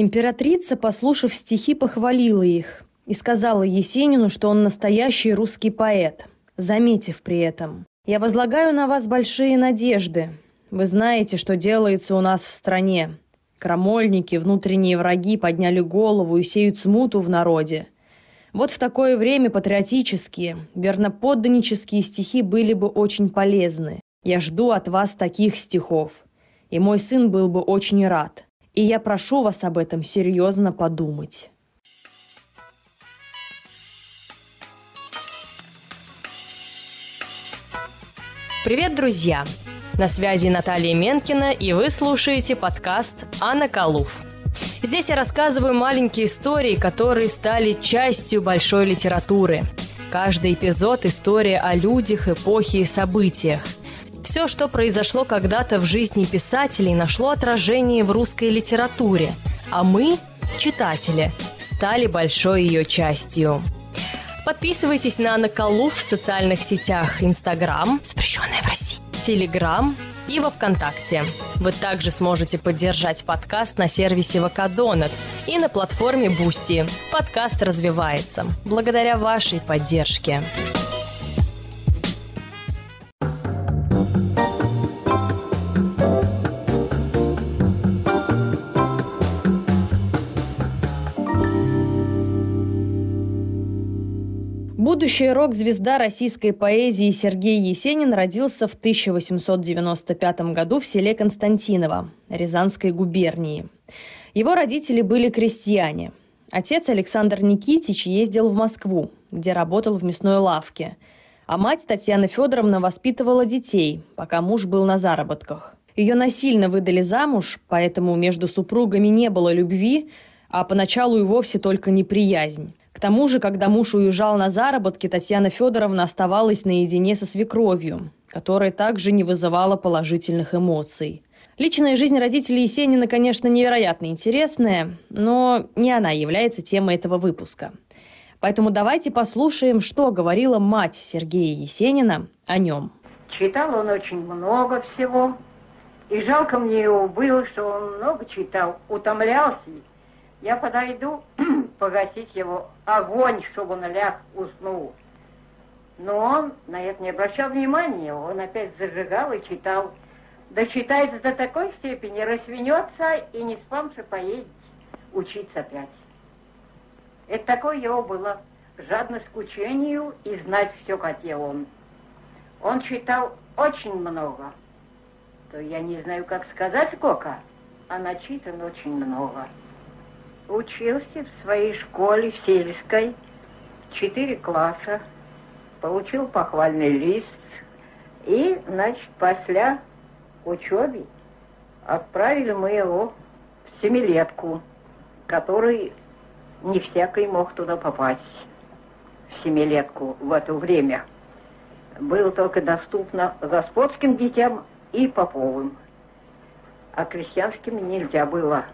Императрица, послушав стихи, похвалила их и сказала Есенину, что он настоящий русский поэт, заметив при этом «Я возлагаю на вас большие надежды. Вы знаете, что делается у нас в стране. Крамольники, внутренние враги подняли голову и сеют смуту в народе. Вот в такое время патриотические, верноподданнические стихи были бы очень полезны. Я жду от вас таких стихов. И мой сын был бы очень рад. И я прошу вас об этом серьезно подумать. Привет, друзья! На связи Наталья Менкина, и вы слушаете подкаст «Анна Калуф». Здесь я рассказываю маленькие истории, которые стали частью большой литературы. Каждый эпизод – история о людях, эпохе и событиях. Все, что произошло когда-то в жизни писателей, нашло отражение в русской литературе, а мы, читатели, стали большой ее частью. Подписывайтесь на Анна Калуф в социальных сетях Инстаграм, запрещенная в России, Телеграм и во Вконтакте. Вы также сможете поддержать подкаст на сервисе VK Donut и на платформе Бусти. Подкаст развивается благодаря вашей поддержке. Будущая рок-звезда российской поэзии Сергей Есенин родился в 1895 году в селе Константиново, Рязанской губернии. Его родители были крестьяне. Отец Александр Никитич ездил в Москву, где работал в мясной лавке. А мать Татьяна Федоровна воспитывала детей, пока муж был на заработках. Ее насильно выдали замуж, поэтому между супругами не было любви, а поначалу и вовсе только неприязнь. К тому же, когда муж уезжал на заработки, Татьяна Федоровна оставалась наедине со свекровью, которая также не вызывала положительных эмоций. Личная жизнь родителей Есенина, конечно, невероятно интересная, но не она является темой этого выпуска. Поэтому давайте послушаем, что говорила мать Сергея Есенина о нем. Читал он очень много всего, и жалко мне его было, что он много читал, утомлялся я подойду погасить его огонь, чтобы он ляг уснул. Но он на это не обращал внимания, он опять зажигал и читал. Да читает до такой степени, рассвинется и не спамши поедет учиться опять. Это такое его было жадность к учению и знать все хотел он. Он читал очень много. То я не знаю, как сказать сколько, а начитан очень много учился в своей школе в сельской, четыре класса, получил похвальный лист, и, значит, после учебы отправили мы его в семилетку, который не всякий мог туда попасть, в семилетку в это время. Было только доступно господским детям и поповым, а крестьянским нельзя было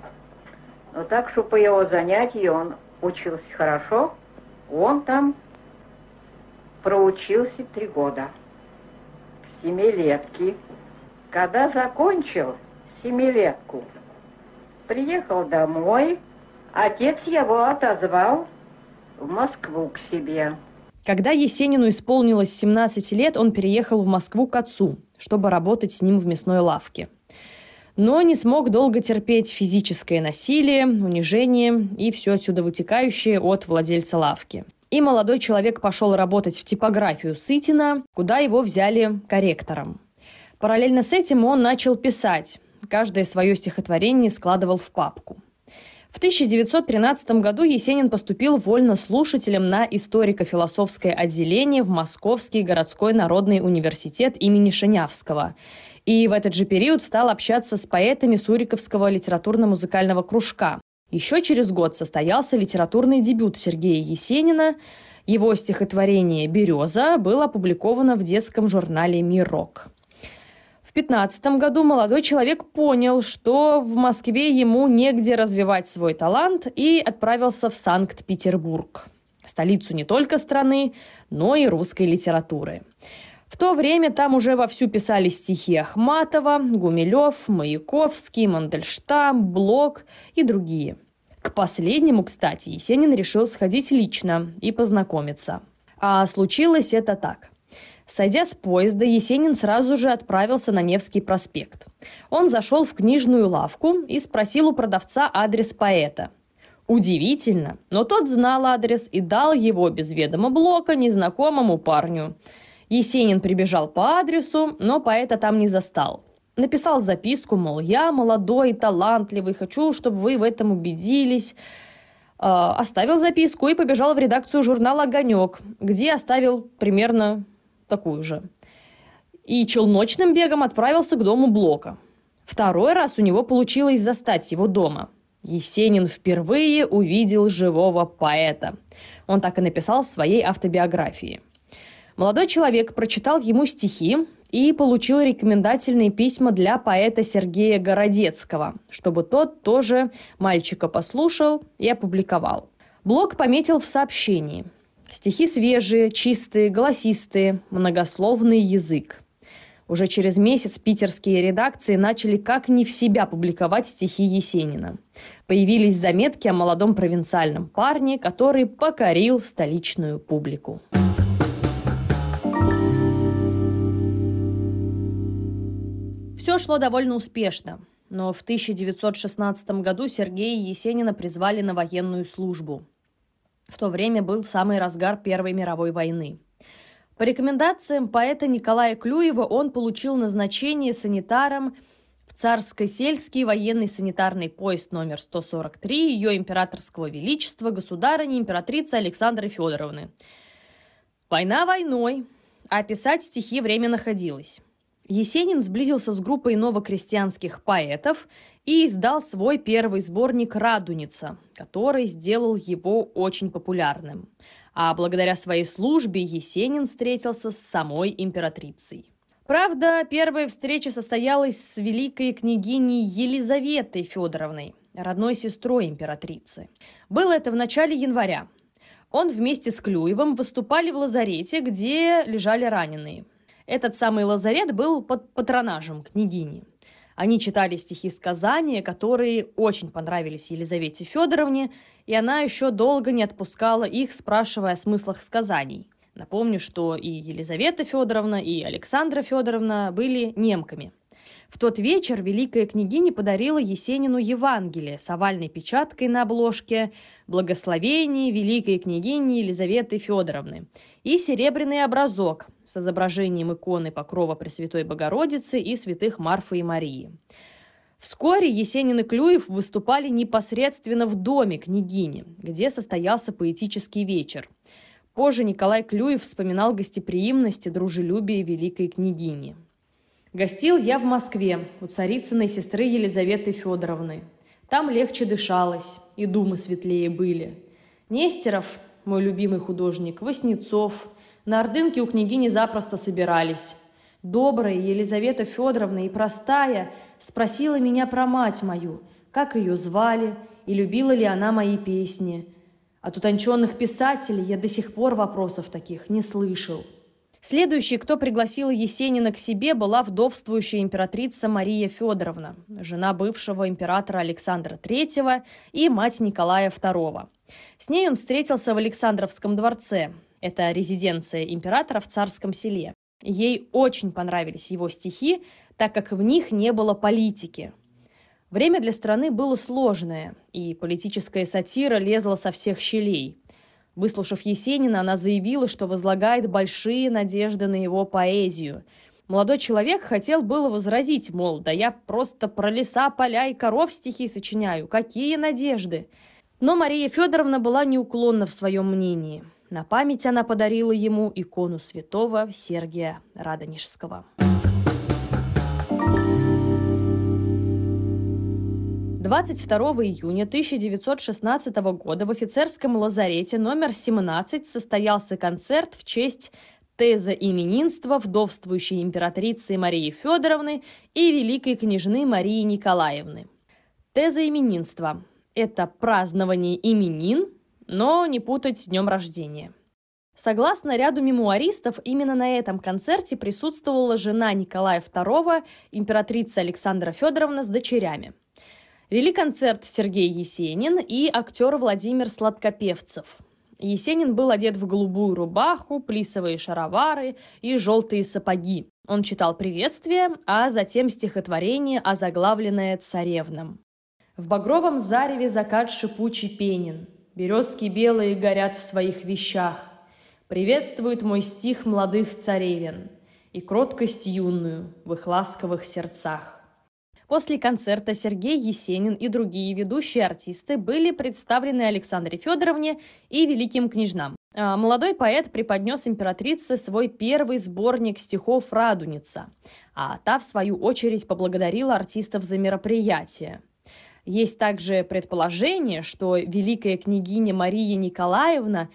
но так, что по его занятии он учился хорошо, он там проучился три года в семилетке. Когда закончил семилетку, приехал домой, отец его отозвал в Москву к себе. Когда Есенину исполнилось 17 лет, он переехал в Москву к отцу, чтобы работать с ним в мясной лавке но не смог долго терпеть физическое насилие, унижение и все отсюда вытекающее от владельца лавки. И молодой человек пошел работать в типографию Сытина, куда его взяли корректором. Параллельно с этим он начал писать. Каждое свое стихотворение складывал в папку. В 1913 году Есенин поступил вольнослушателем на историко-философское отделение в Московский городской народный университет имени Шенявского и в этот же период стал общаться с поэтами Суриковского литературно-музыкального кружка. Еще через год состоялся литературный дебют Сергея Есенина. Его стихотворение «Береза» было опубликовано в детском журнале «Мирок». В 15 году молодой человек понял, что в Москве ему негде развивать свой талант и отправился в Санкт-Петербург, столицу не только страны, но и русской литературы. В то время там уже вовсю писали стихи Ахматова, Гумилев, Маяковский, Мандельштам, Блок и другие. последнему, кстати, Есенин решил сходить лично и познакомиться. А случилось это так. Сойдя с поезда, Есенин сразу же отправился на Невский проспект. Он зашел в книжную лавку и спросил у продавца адрес поэта. Удивительно, но тот знал адрес и дал его без ведома Блока незнакомому парню. Есенин прибежал по адресу, но поэта там не застал. Написал записку, мол, я молодой, талантливый, хочу, чтобы вы в этом убедились. Э, оставил записку и побежал в редакцию журнала «Огонек», где оставил примерно такую же. И челночным бегом отправился к дому Блока. Второй раз у него получилось застать его дома. Есенин впервые увидел живого поэта. Он так и написал в своей автобиографии. Молодой человек прочитал ему стихи и получил рекомендательные письма для поэта Сергея Городецкого, чтобы тот тоже мальчика послушал и опубликовал. Блок пометил в сообщении – Стихи свежие, чистые, голосистые, многословный язык. Уже через месяц питерские редакции начали как не в себя публиковать стихи Есенина. Появились заметки о молодом провинциальном парне, который покорил столичную публику. Все шло довольно успешно, но в 1916 году Сергея Есенина призвали на военную службу – в то время был самый разгар Первой мировой войны. По рекомендациям поэта Николая Клюева он получил назначение санитаром в Царско-сельский военный санитарный поезд номер 143 ее императорского величества государыни императрицы Александры Федоровны. Война войной, а писать стихи время находилось. Есенин сблизился с группой новокрестьянских поэтов и издал свой первый сборник «Радуница», который сделал его очень популярным. А благодаря своей службе Есенин встретился с самой императрицей. Правда, первая встреча состоялась с великой княгиней Елизаветой Федоровной, родной сестрой императрицы. Было это в начале января. Он вместе с Клюевым выступали в лазарете, где лежали раненые. Этот самый лазарет был под патронажем княгини. Они читали стихи сказания, которые очень понравились Елизавете Федоровне, и она еще долго не отпускала их, спрашивая о смыслах сказаний. Напомню, что и Елизавета Федоровна, и Александра Федоровна были немками – в тот вечер великая княгиня подарила Есенину Евангелие с овальной печаткой на обложке «Благословение великой княгини Елизаветы Федоровны» и серебряный образок с изображением иконы Покрова Пресвятой Богородицы и святых Марфы и Марии. Вскоре Есенин и Клюев выступали непосредственно в доме княгини, где состоялся поэтический вечер. Позже Николай Клюев вспоминал гостеприимность и дружелюбие великой княгини. Гостил я в Москве у царицыной сестры Елизаветы Федоровны. Там легче дышалось, и думы светлее были. Нестеров, мой любимый художник, Васнецов, на Ордынке у княгини запросто собирались. Добрая Елизавета Федоровна и простая спросила меня про мать мою, как ее звали и любила ли она мои песни. От утонченных писателей я до сих пор вопросов таких не слышал. Следующей, кто пригласила Есенина к себе, была вдовствующая императрица Мария Федоровна, жена бывшего императора Александра III и мать Николая II. С ней он встретился в Александровском дворце. Это резиденция императора в Царском селе. Ей очень понравились его стихи, так как в них не было политики. Время для страны было сложное, и политическая сатира лезла со всех щелей – Выслушав Есенина, она заявила, что возлагает большие надежды на его поэзию. Молодой человек хотел было возразить, мол, да я просто про леса, поля и коров стихи сочиняю. Какие надежды? Но Мария Федоровна была неуклонна в своем мнении. На память она подарила ему икону святого Сергия Радонежского. 22 июня 1916 года в офицерском лазарете номер 17 состоялся концерт в честь теза именинства вдовствующей императрицы Марии Федоровны и великой княжны Марии Николаевны. Теза именинства – это празднование именин, но не путать с днем рождения. Согласно ряду мемуаристов, именно на этом концерте присутствовала жена Николая II, императрица Александра Федоровна с дочерями – Вели концерт Сергей Есенин и актер Владимир Сладкопевцев. Есенин был одет в голубую рубаху, плисовые шаровары и желтые сапоги. Он читал приветствие, а затем стихотворение, озаглавленное царевным. В багровом зареве закат шипучий пенен, Березки белые горят в своих вещах. Приветствует мой стих молодых царевен И кроткость юную в их ласковых сердцах. После концерта Сергей Есенин и другие ведущие артисты были представлены Александре Федоровне и великим княжнам. А, молодой поэт преподнес императрице свой первый сборник стихов «Радуница», а та, в свою очередь, поблагодарила артистов за мероприятие. Есть также предположение, что великая княгиня Мария Николаевна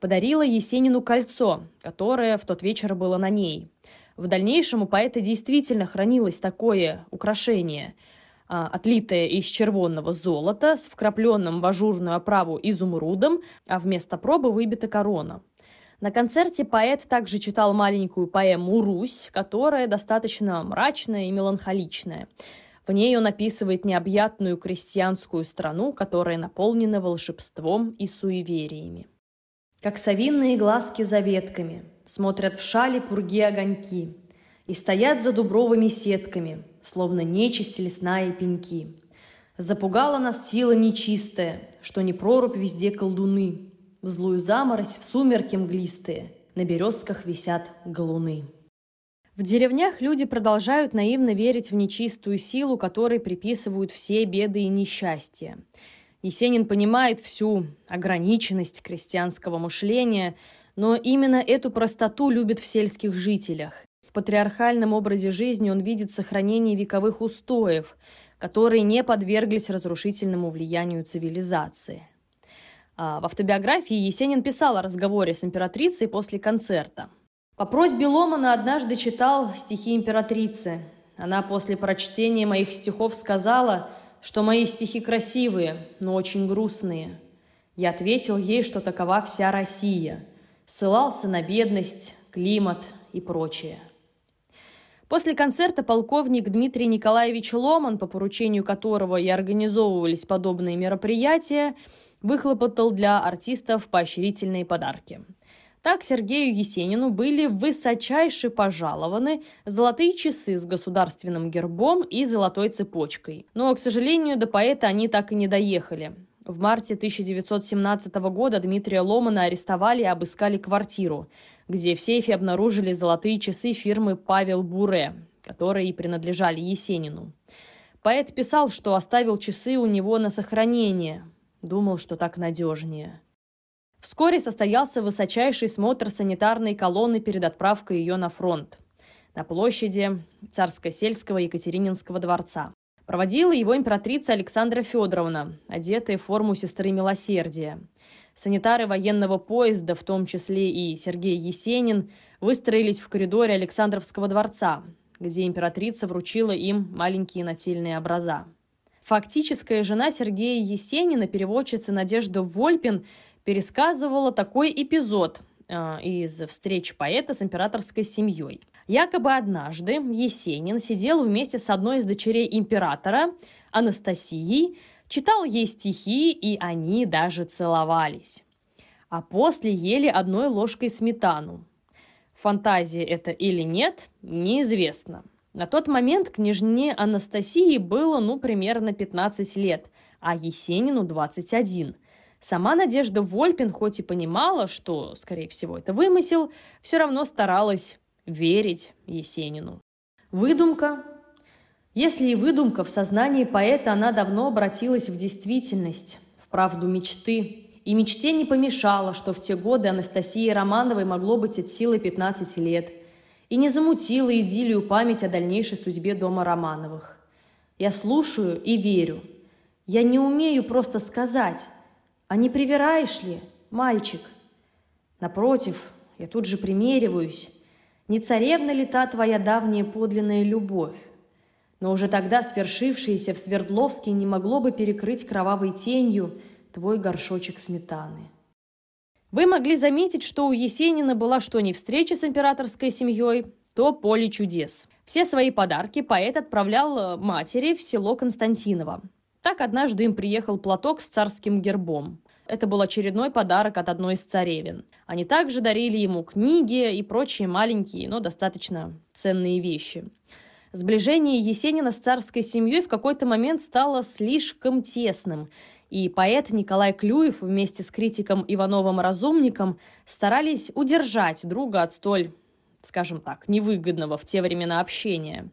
подарила Есенину кольцо, которое в тот вечер было на ней. В дальнейшем у поэта действительно хранилось такое украшение, а, отлитое из червонного золота с вкрапленным в ажурную оправу изумрудом, а вместо пробы выбита корона. На концерте поэт также читал маленькую поэму «Русь», которая достаточно мрачная и меланхоличная – в ней он описывает необъятную крестьянскую страну, которая наполнена волшебством и суевериями. Как совинные глазки за ветками смотрят в шали пурги огоньки и стоят за дубровыми сетками, словно нечисть лесная пеньки. Запугала нас сила нечистая, что не прорубь везде колдуны, в злую заморозь, в сумерки мглистые, на березках висят галуны. В деревнях люди продолжают наивно верить в нечистую силу, которой приписывают все беды и несчастья. Есенин понимает всю ограниченность крестьянского мышления, но именно эту простоту любит в сельских жителях. В патриархальном образе жизни он видит сохранение вековых устоев, которые не подверглись разрушительному влиянию цивилизации. А в автобиографии Есенин писал о разговоре с императрицей после концерта – по просьбе Ломана однажды читал стихи императрицы. Она после прочтения моих стихов сказала, что мои стихи красивые, но очень грустные. Я ответил ей, что такова вся Россия. Ссылался на бедность, климат и прочее. После концерта полковник Дмитрий Николаевич Ломан, по поручению которого и организовывались подобные мероприятия, выхлопотал для артистов поощрительные подарки – так Сергею Есенину были высочайше пожалованы золотые часы с государственным гербом и золотой цепочкой. Но, к сожалению, до поэта они так и не доехали. В марте 1917 года Дмитрия Ломана арестовали и обыскали квартиру, где в сейфе обнаружили золотые часы фирмы «Павел Буре», которые принадлежали Есенину. Поэт писал, что оставил часы у него на сохранение. Думал, что так надежнее. Вскоре состоялся высочайший смотр санитарной колонны перед отправкой ее на фронт на площади Царско-сельского Екатерининского дворца. Проводила его императрица Александра Федоровна, одетая в форму сестры милосердия. Санитары военного поезда, в том числе и Сергей Есенин, выстроились в коридоре Александровского дворца, где императрица вручила им маленькие нательные образа. Фактическая жена Сергея Есенина, переводчица Надежда Вольпин, пересказывала такой эпизод э, из встреч поэта с императорской семьей. Якобы однажды Есенин сидел вместе с одной из дочерей императора, Анастасией, читал ей стихи, и они даже целовались. А после ели одной ложкой сметану. Фантазия это или нет, неизвестно. На тот момент княжне Анастасии было, ну, примерно 15 лет, а Есенину 21. Сама Надежда Вольпин хоть и понимала, что, скорее всего, это вымысел, все равно старалась верить Есенину. Выдумка. Если и выдумка, в сознании поэта она давно обратилась в действительность, в правду мечты. И мечте не помешало, что в те годы Анастасии Романовой могло быть от силы 15 лет. И не замутила идиллию память о дальнейшей судьбе дома Романовых. Я слушаю и верю. Я не умею просто сказать, а не привираешь ли, мальчик? Напротив, я тут же примериваюсь. Не царевна ли та твоя давняя подлинная любовь? Но уже тогда свершившееся в Свердловске не могло бы перекрыть кровавой тенью твой горшочек сметаны. Вы могли заметить, что у Есенина была что не встреча с императорской семьей, то поле чудес. Все свои подарки поэт отправлял матери в село Константиново. Так однажды им приехал платок с царским гербом. Это был очередной подарок от одной из царевин. Они также дарили ему книги и прочие маленькие, но достаточно ценные вещи. Сближение Есенина с царской семьей в какой-то момент стало слишком тесным, и поэт Николай Клюев вместе с критиком Ивановым Разумником старались удержать друга от столь, скажем так, невыгодного в те времена общения.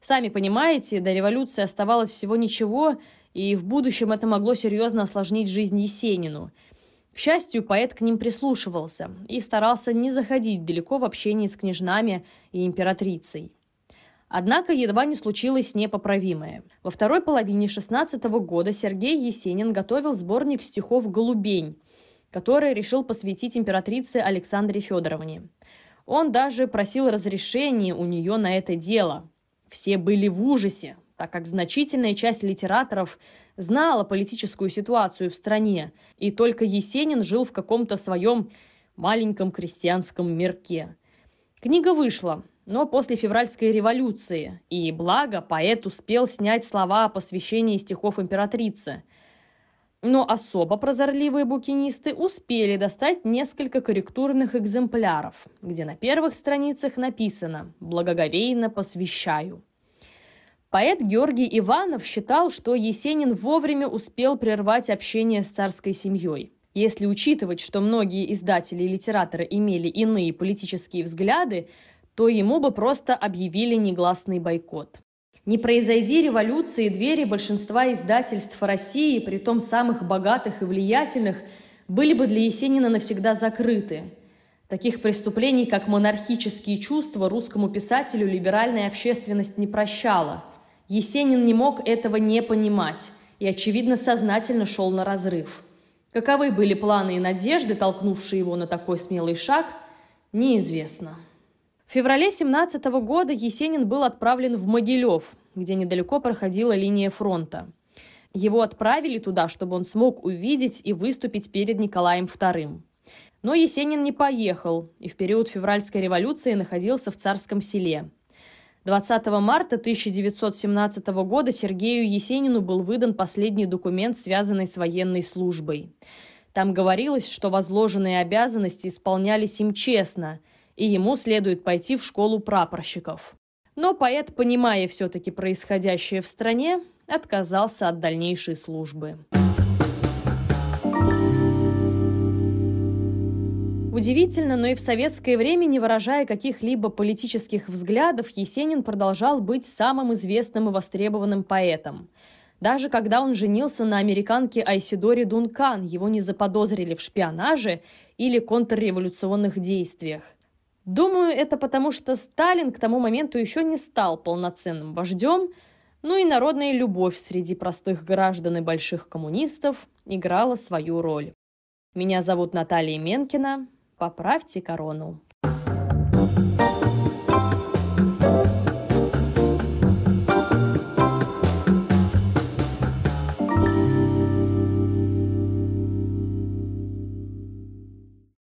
Сами понимаете, до революции оставалось всего ничего, и в будущем это могло серьезно осложнить жизнь Есенину. К счастью, поэт к ним прислушивался и старался не заходить далеко в общении с княжнами и императрицей. Однако едва не случилось непоправимое. Во второй половине 16 года Сергей Есенин готовил сборник стихов «Голубень», который решил посвятить императрице Александре Федоровне. Он даже просил разрешения у нее на это дело. Все были в ужасе, так как значительная часть литераторов знала политическую ситуацию в стране, и только Есенин жил в каком-то своем маленьком крестьянском мирке. Книга вышла, но после февральской революции, и благо поэт успел снять слова о посвящении стихов императрицы. Но особо прозорливые букинисты успели достать несколько корректурных экземпляров, где на первых страницах написано «Благоговейно посвящаю». Поэт Георгий Иванов считал, что Есенин вовремя успел прервать общение с царской семьей. Если учитывать, что многие издатели и литераторы имели иные политические взгляды, то ему бы просто объявили негласный бойкот. Не произойди революции, двери большинства издательств России, при том самых богатых и влиятельных, были бы для Есенина навсегда закрыты. Таких преступлений, как монархические чувства, русскому писателю либеральная общественность не прощала – Есенин не мог этого не понимать и, очевидно, сознательно шел на разрыв. Каковы были планы и надежды, толкнувшие его на такой смелый шаг, неизвестно. В феврале 17 года Есенин был отправлен в Могилев, где недалеко проходила линия фронта. Его отправили туда, чтобы он смог увидеть и выступить перед Николаем II. Но Есенин не поехал и в период февральской революции находился в царском селе – 20 марта 1917 года Сергею Есенину был выдан последний документ, связанный с военной службой. Там говорилось, что возложенные обязанности исполнялись им честно, и ему следует пойти в школу прапорщиков. Но поэт, понимая все-таки происходящее в стране, отказался от дальнейшей службы. Удивительно, но и в советское время, не выражая каких-либо политических взглядов, Есенин продолжал быть самым известным и востребованным поэтом. Даже когда он женился на американке Айсидоре Дункан, его не заподозрили в шпионаже или контрреволюционных действиях. Думаю, это потому, что Сталин к тому моменту еще не стал полноценным вождем, ну и народная любовь среди простых граждан и больших коммунистов играла свою роль. Меня зовут Наталья Менкина. Поправьте корону.